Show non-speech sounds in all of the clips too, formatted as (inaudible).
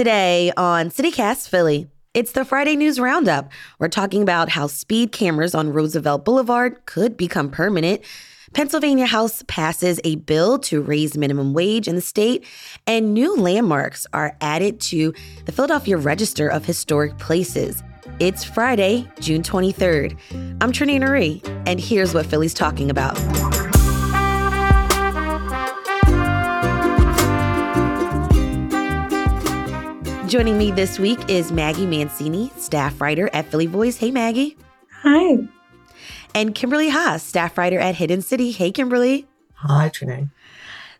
Today on City Cast Philly, it's the Friday News Roundup. We're talking about how speed cameras on Roosevelt Boulevard could become permanent. Pennsylvania House passes a bill to raise minimum wage in the state, and new landmarks are added to the Philadelphia Register of Historic Places. It's Friday, June 23rd. I'm Trenae Nuri, and here's what Philly's talking about. Joining me this week is Maggie Mancini, staff writer at Philly Voice. Hey, Maggie. Hi. And Kimberly Haas, staff writer at Hidden City. Hey, Kimberly. Hi, Trenae.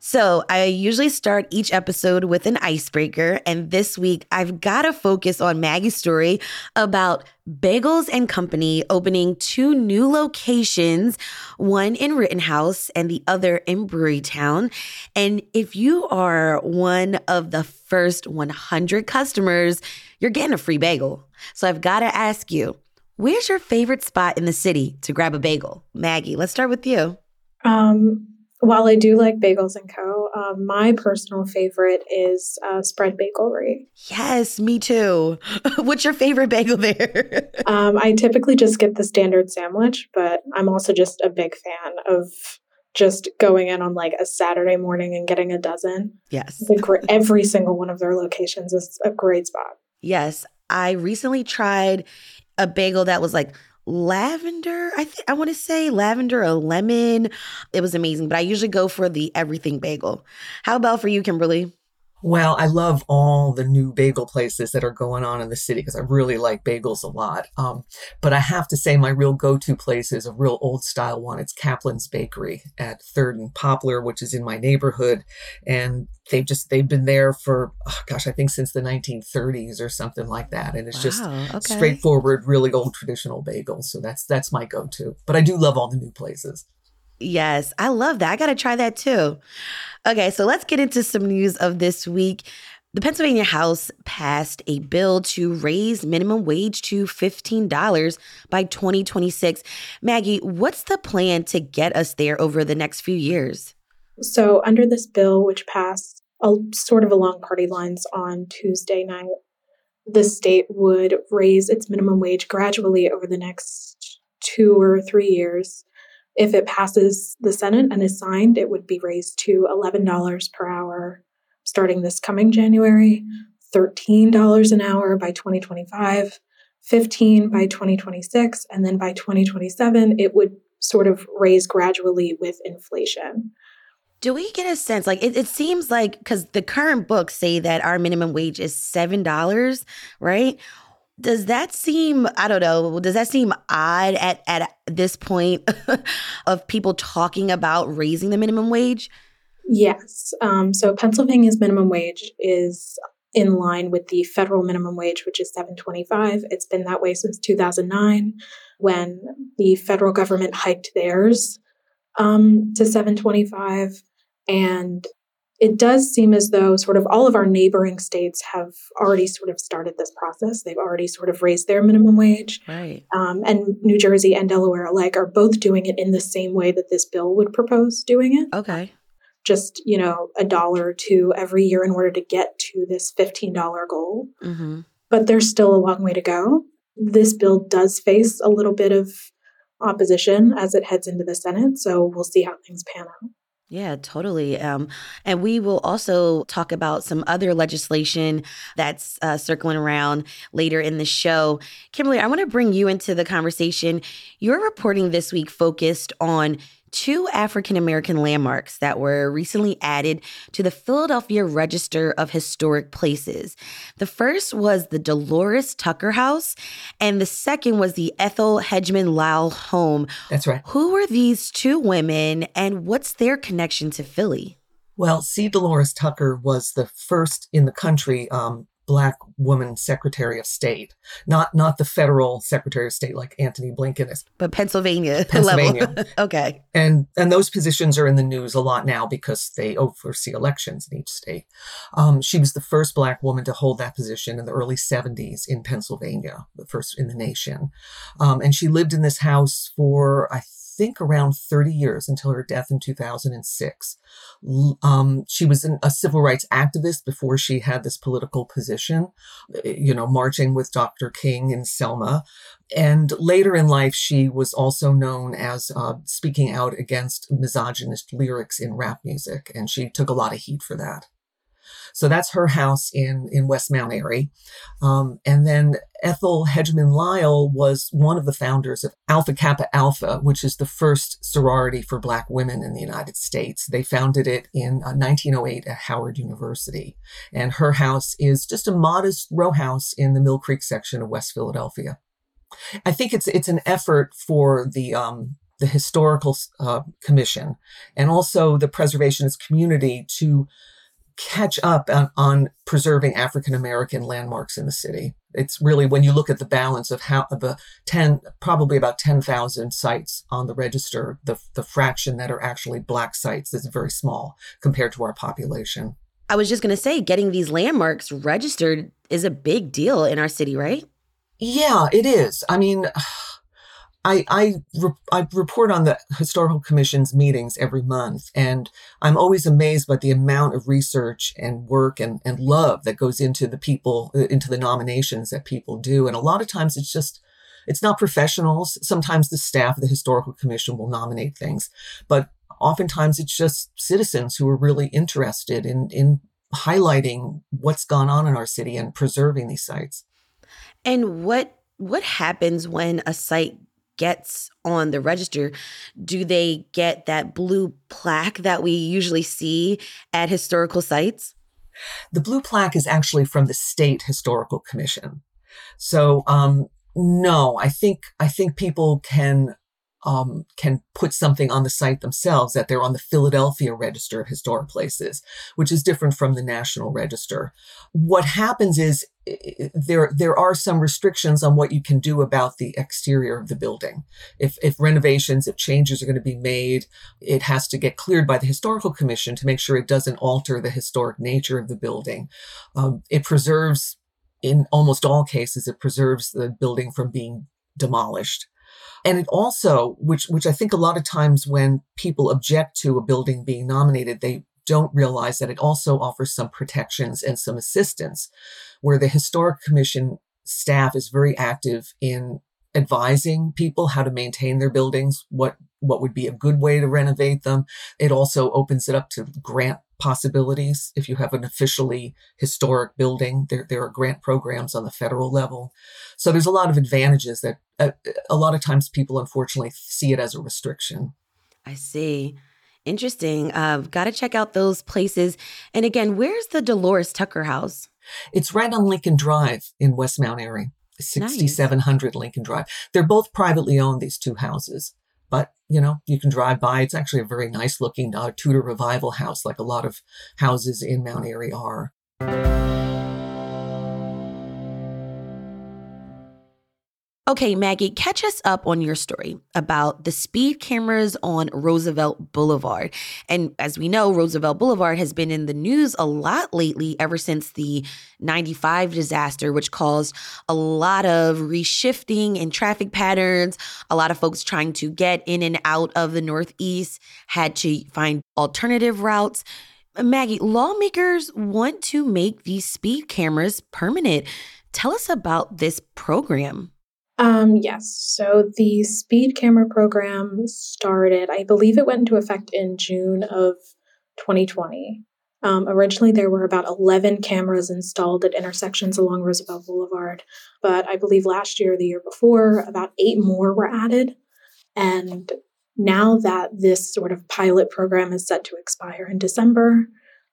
So, I usually start each episode with an icebreaker. And this week, I've got to focus on Maggie's story about Bagels and Company opening two new locations, one in Rittenhouse and the other in Brewerytown. And if you are one of the first 100 customers, you're getting a free bagel. So, I've got to ask you, where's your favorite spot in the city to grab a bagel? Maggie, let's start with you. Um, while I do like Bagels and Co., um, my personal favorite is uh, Spread Bagelry. Yes, me too. (laughs) What's your favorite bagel there? (laughs) um, I typically just get the standard sandwich, but I'm also just a big fan of just going in on like a Saturday morning and getting a dozen. Yes. every single one of their locations is a great spot. Yes. I recently tried a bagel that was like lavender. I think I want to say lavender or lemon. It was amazing, but I usually go for the everything bagel. How about for you, Kimberly? Well, I love all the new bagel places that are going on in the city because I really like bagels a lot. Um, but I have to say, my real go to place is a real old style one. It's Kaplan's Bakery at Third and Poplar, which is in my neighborhood. And they've just, they've been there for, oh gosh, I think since the 1930s or something like that. And it's wow, just okay. straightforward, really old traditional bagels. So that's, that's my go to. But I do love all the new places. Yes, I love that. I got to try that too. Okay, so let's get into some news of this week. The Pennsylvania House passed a bill to raise minimum wage to $15 by 2026. Maggie, what's the plan to get us there over the next few years? So, under this bill, which passed a, sort of along party lines on Tuesday night, the state would raise its minimum wage gradually over the next two or three years if it passes the Senate and is signed, it would be raised to $11 per hour starting this coming January, $13 an hour by 2025, 15 by 2026, and then by 2027 it would sort of raise gradually with inflation. Do we get a sense like it, it seems like because the current books say that our minimum wage is seven dollars, right? Does that seem, I don't know, does that seem odd at, at this point (laughs) of people talking about raising the minimum wage? Yes. Um, so Pennsylvania's minimum wage is in line with the federal minimum wage, which is 725. It's been that way since 2009 when the federal government hiked theirs um, to 725. And it does seem as though sort of all of our neighboring states have already sort of started this process. They've already sort of raised their minimum wage. Right. Um, and New Jersey and Delaware alike are both doing it in the same way that this bill would propose doing it. Okay. Just, you know, a dollar or two every year in order to get to this $15 goal. Mm-hmm. But there's still a long way to go. This bill does face a little bit of opposition as it heads into the Senate. So we'll see how things pan out. Yeah, totally. Um, and we will also talk about some other legislation that's uh, circling around later in the show. Kimberly, I want to bring you into the conversation. Your reporting this week focused on two African American landmarks that were recently added to the Philadelphia Register of Historic Places. The first was the Dolores Tucker House, and the second was the Ethel Hedgeman Lyle home. That's right. Who were these two women, and what's their connection to Philly? Well, C. Dolores Tucker was the first in the country um, black woman Secretary of State, not not the federal Secretary of State like Antony Blinken is, but Pennsylvania, (laughs) Pennsylvania. (laughs) okay, and and those positions are in the news a lot now because they oversee elections in each state. Um, she was the first black woman to hold that position in the early '70s in Pennsylvania, the first in the nation, um, and she lived in this house for I think around 30 years until her death in 2006. Um, she was an, a civil rights activist before she had this political position, eh, you know, marching with Dr. King in Selma. And later in life, she was also known as uh, speaking out against misogynist lyrics in rap music, and she took a lot of heat for that. So that's her house in, in West Mount Airy. Um, and then Ethel Hedgeman Lyle was one of the founders of Alpha Kappa Alpha, which is the first sorority for Black women in the United States. They founded it in uh, 1908 at Howard University. And her house is just a modest row house in the Mill Creek section of West Philadelphia. I think it's it's an effort for the um, the historical uh, commission and also the preservationist community to catch up on, on preserving African American landmarks in the city. It's really when you look at the balance of how of the 10, probably about 10,000 sites on the register, the, the fraction that are actually black sites is very small compared to our population. I was just going to say, getting these landmarks registered is a big deal in our city, right? Yeah, it is. I mean, I I, re- I report on the historical commission's meetings every month, and I'm always amazed by the amount of research and work and, and love that goes into the people uh, into the nominations that people do. And a lot of times it's just it's not professionals. Sometimes the staff of the historical commission will nominate things, but oftentimes it's just citizens who are really interested in in highlighting what's gone on in our city and preserving these sites. And what what happens when a site gets on the register, do they get that blue plaque that we usually see at historical sites? The blue plaque is actually from the State Historical Commission. So um, no, I think I think people can um, can put something on the site themselves that they're on the Philadelphia Register of Historic Places, which is different from the National Register. What happens is there there are some restrictions on what you can do about the exterior of the building. If if renovations, if changes are going to be made, it has to get cleared by the historical commission to make sure it doesn't alter the historic nature of the building. Um, it preserves, in almost all cases, it preserves the building from being demolished. And it also, which which I think a lot of times when people object to a building being nominated, they don't realize that it also offers some protections and some assistance, where the historic commission staff is very active in advising people how to maintain their buildings, what what would be a good way to renovate them. It also opens it up to grant possibilities. If you have an officially historic building, there, there are grant programs on the federal level. So there's a lot of advantages that uh, a lot of times people unfortunately see it as a restriction. I see. Interesting. I've uh, got to check out those places. And again, where's the Dolores Tucker house? It's right on Lincoln Drive in West Mount Airy, 6700 nice. Lincoln Drive. They're both privately owned, these two houses. But, you know, you can drive by. It's actually a very nice looking uh, Tudor revival house, like a lot of houses in Mount Airy are. Okay, Maggie, catch us up on your story about the speed cameras on Roosevelt Boulevard. And as we know, Roosevelt Boulevard has been in the news a lot lately ever since the 95 disaster, which caused a lot of reshifting in traffic patterns. A lot of folks trying to get in and out of the Northeast had to find alternative routes. Maggie, lawmakers want to make these speed cameras permanent. Tell us about this program. Um, yes. So the speed camera program started, I believe it went into effect in June of 2020. Um, originally, there were about 11 cameras installed at intersections along Roosevelt Boulevard, but I believe last year, the year before, about eight more were added. And now that this sort of pilot program is set to expire in December,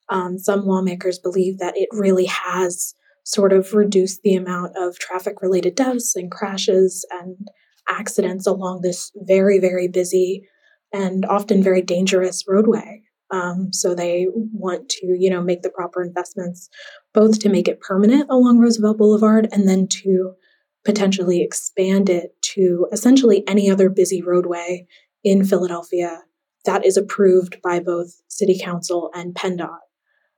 um, some lawmakers believe that it really has sort of reduce the amount of traffic related deaths and crashes and accidents along this very, very busy and often very dangerous roadway. Um, so they want to, you know, make the proper investments, both to make it permanent along Roosevelt Boulevard and then to potentially expand it to essentially any other busy roadway in Philadelphia that is approved by both City Council and PennDOT.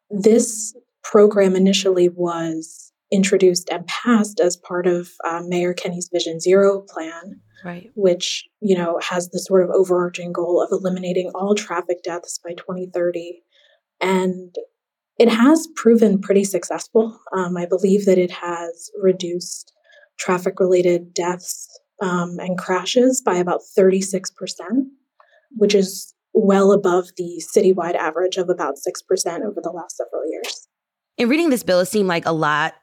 This program initially was introduced and passed as part of uh, Mayor Kenney's Vision Zero plan, right. which you know has the sort of overarching goal of eliminating all traffic deaths by 2030, and it has proven pretty successful. Um, I believe that it has reduced traffic-related deaths um, and crashes by about 36 percent, which is well above the citywide average of about 6% over the last several years. In reading this bill, it seemed like a lot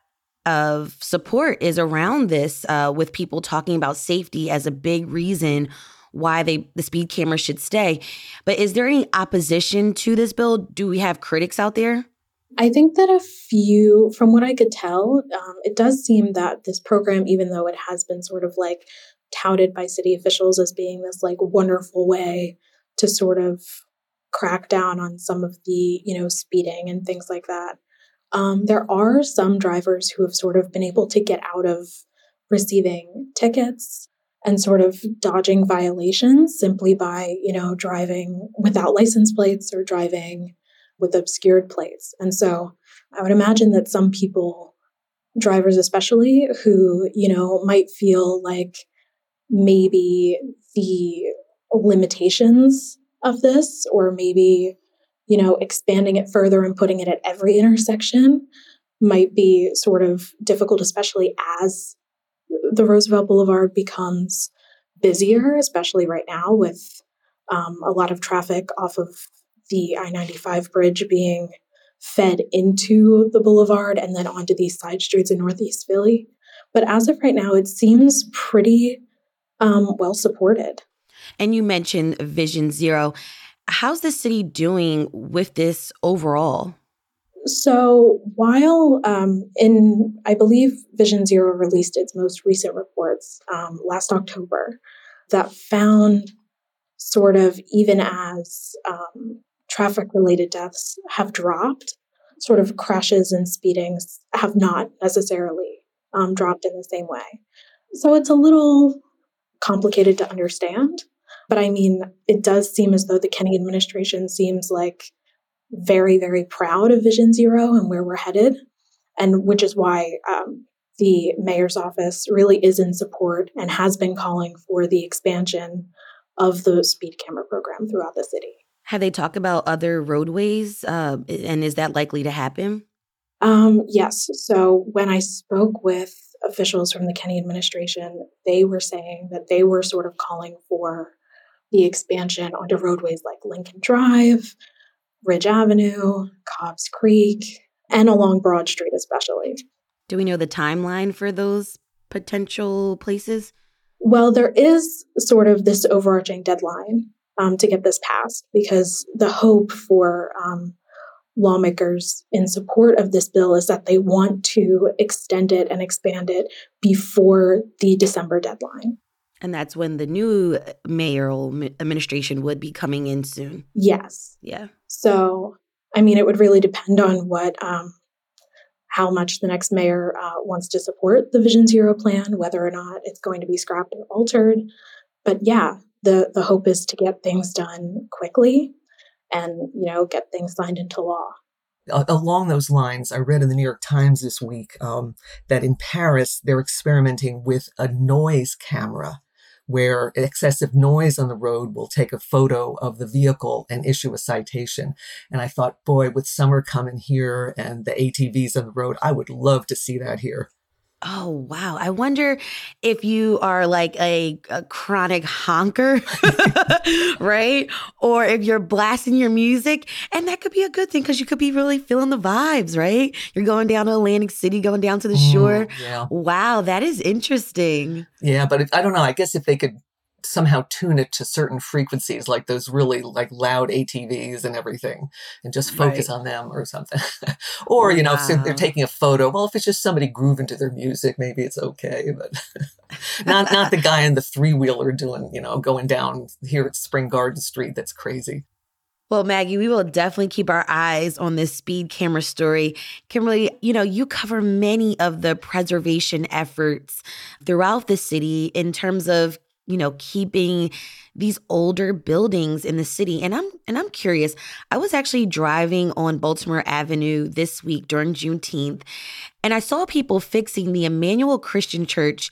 of support is around this, uh, with people talking about safety as a big reason why they the speed camera should stay. But is there any opposition to this bill? Do we have critics out there? I think that a few, from what I could tell, um, it does seem that this program, even though it has been sort of like touted by city officials as being this like wonderful way to sort of crack down on some of the, you know, speeding and things like that. Um, there are some drivers who have sort of been able to get out of receiving tickets and sort of dodging violations simply by, you know, driving without license plates or driving with obscured plates. And so I would imagine that some people, drivers especially, who, you know, might feel like maybe the limitations of this, or maybe, you know, expanding it further and putting it at every intersection might be sort of difficult, especially as the Roosevelt Boulevard becomes busier, especially right now with um, a lot of traffic off of the I 95 bridge being fed into the boulevard and then onto these side streets in Northeast Philly. But as of right now, it seems pretty um, well supported. And you mentioned Vision Zero. How's the city doing with this overall? So while um, in, I believe Vision Zero released its most recent reports um, last October that found sort of even as um, traffic related deaths have dropped, sort of crashes and speedings have not necessarily um, dropped in the same way. So it's a little complicated to understand. But I mean, it does seem as though the Kenney administration seems like very, very proud of Vision Zero and where we're headed, and which is why um, the mayor's office really is in support and has been calling for the expansion of the speed camera program throughout the city. Have they talked about other roadways, uh, and is that likely to happen? Um, yes. So when I spoke with officials from the Kenney administration, they were saying that they were sort of calling for the expansion onto roadways like Lincoln Drive, Ridge Avenue, Cobbs Creek, and along Broad Street, especially. Do we know the timeline for those potential places? Well, there is sort of this overarching deadline um, to get this passed because the hope for um, lawmakers in support of this bill is that they want to extend it and expand it before the December deadline. And that's when the new mayoral administration would be coming in soon. Yes. Yeah. So, I mean, it would really depend on what, um, how much the next mayor uh, wants to support the Vision Zero plan, whether or not it's going to be scrapped or altered. But yeah, the the hope is to get things done quickly, and you know, get things signed into law along those lines, I read in the New York Times this week um, that in Paris they're experimenting with a noise camera where excessive noise on the road will take a photo of the vehicle and issue a citation. And I thought, boy, with summer coming here and the ATVs on the road, I would love to see that here. Oh, wow. I wonder if you are like a, a chronic honker, (laughs) right? Or if you're blasting your music. And that could be a good thing because you could be really feeling the vibes, right? You're going down to Atlantic City, going down to the shore. Mm, yeah. Wow, that is interesting. Yeah, but if, I don't know. I guess if they could somehow tune it to certain frequencies, like those really like loud ATVs and everything, and just focus right. on them or something. (laughs) or you know, if they're taking a photo, well, if it's just somebody grooving to their music, maybe it's okay, but (laughs) not not the guy in the three wheeler doing you know going down here at Spring Garden Street. That's crazy. Well, Maggie, we will definitely keep our eyes on this speed camera story. Kimberly, you know, you cover many of the preservation efforts throughout the city in terms of, you know, keeping these older buildings in the city. And I'm and I'm curious. I was actually driving on Baltimore Avenue this week during Juneteenth, and I saw people fixing the Emmanuel Christian Church.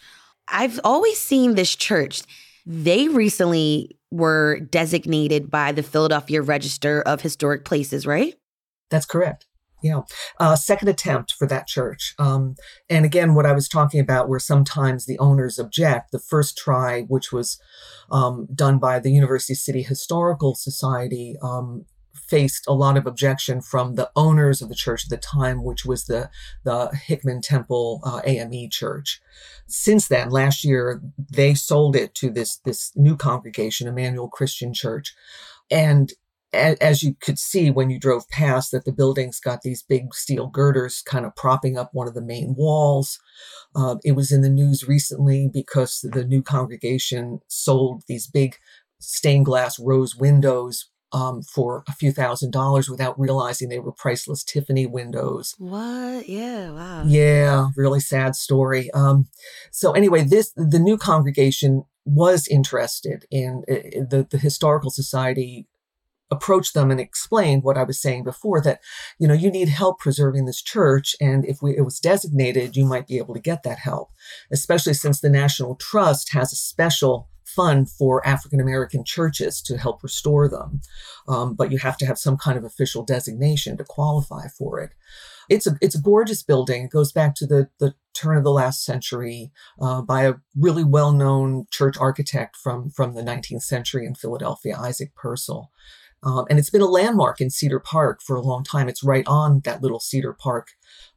I've always seen this church. They recently were designated by the Philadelphia Register of Historic Places, right? That's correct. Yeah. Uh, second attempt for that church. Um, and again, what I was talking about, where sometimes the owners object, the first try, which was um, done by the University City Historical Society, um, faced a lot of objection from the owners of the church at the time, which was the, the Hickman Temple uh, AME church. Since then, last year, they sold it to this, this new congregation, Emmanuel Christian Church. And as you could see when you drove past, that the building's got these big steel girders kind of propping up one of the main walls. Uh, it was in the news recently because the new congregation sold these big stained glass rose windows um, for a few thousand dollars without realizing they were priceless Tiffany windows. What? Yeah, wow. Yeah, really sad story. Um, so anyway, this the new congregation was interested in, in the the historical society approached them and explained what I was saying before that, you know, you need help preserving this church. And if we, it was designated, you might be able to get that help, especially since the National Trust has a special fund for African American churches to help restore them. Um, but you have to have some kind of official designation to qualify for it. It's a it's a gorgeous building. It goes back to the the turn of the last century uh, by a really well known church architect from from the 19th century in Philadelphia, Isaac Pursell. Um, and it's been a landmark in Cedar Park for a long time. It's right on that little Cedar Park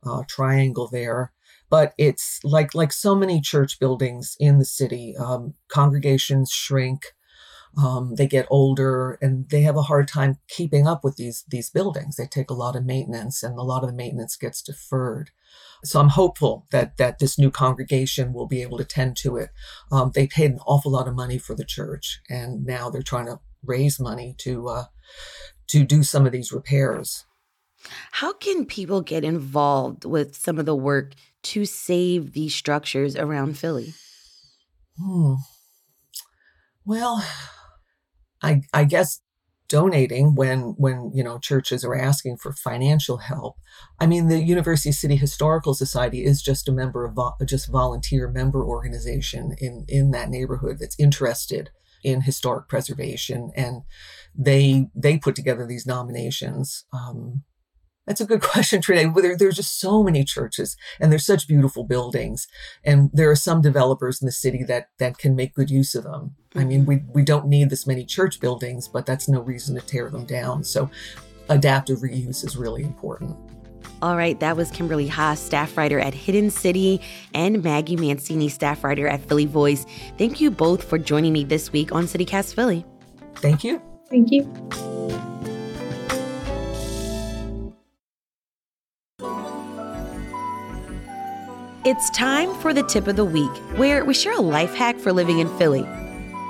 uh, triangle there. But it's like like so many church buildings in the city um, congregations shrink um, they get older and they have a hard time keeping up with these these buildings. They take a lot of maintenance and a lot of the maintenance gets deferred. So i'm hopeful that that this new congregation will be able to tend to it. Um, they paid an awful lot of money for the church and now they're trying to raise money to uh, to do some of these repairs how can people get involved with some of the work to save these structures around Philly? Hmm. Well, I I guess donating when when you know churches are asking for financial help. I mean, the University City Historical Society is just a member of vo- just volunteer member organization in in that neighborhood that's interested in historic preservation, and they they put together these nominations. Um, that's a good (laughs) question, Trina. There, there's just so many churches and there's such beautiful buildings. And there are some developers in the city that, that can make good use of them. Mm-hmm. I mean, mm-hmm. we, we don't need this many church buildings, but that's no reason to tear them down. So adaptive reuse is really important. All right, that was Kimberly Haas, staff writer at Hidden City, and Maggie Mancini, staff writer at Philly Voice. Thank you both for joining me this week on City Cast Philly. Thank you. Thank you. It's time for the tip of the week, where we share a life hack for living in Philly.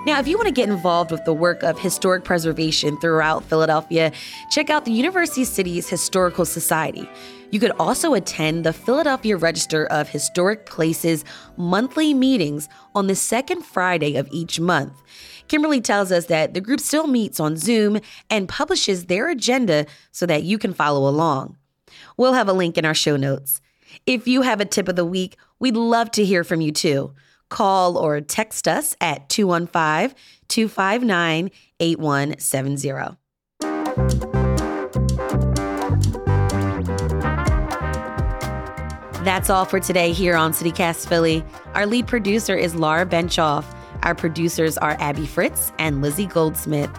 Now, if you want to get involved with the work of historic preservation throughout Philadelphia, check out the University City's Historical Society. You could also attend the Philadelphia Register of Historic Places monthly meetings on the second Friday of each month. Kimberly tells us that the group still meets on Zoom and publishes their agenda so that you can follow along. We'll have a link in our show notes. If you have a tip of the week, we'd love to hear from you too. Call or text us at 215 259 8170. That's all for today here on City Cast Philly. Our lead producer is Laura Benshoff. Our producers are Abby Fritz and Lizzie Goldsmith.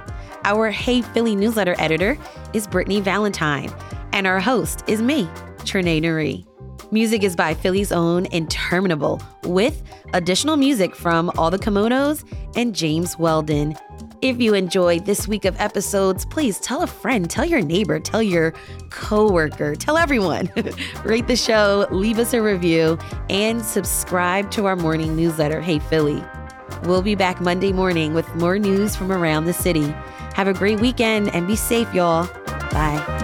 Our Hey Philly newsletter editor is Brittany Valentine. And our host is me, Trenae Nuri. Music is by Philly's own Interminable, with additional music from All the Kimonos and James Weldon. If you enjoyed this week of episodes, please tell a friend, tell your neighbor, tell your coworker, tell everyone. (laughs) Rate the show, leave us a review, and subscribe to our morning newsletter, Hey Philly. We'll be back Monday morning with more news from around the city. Have a great weekend and be safe, y'all. Bye.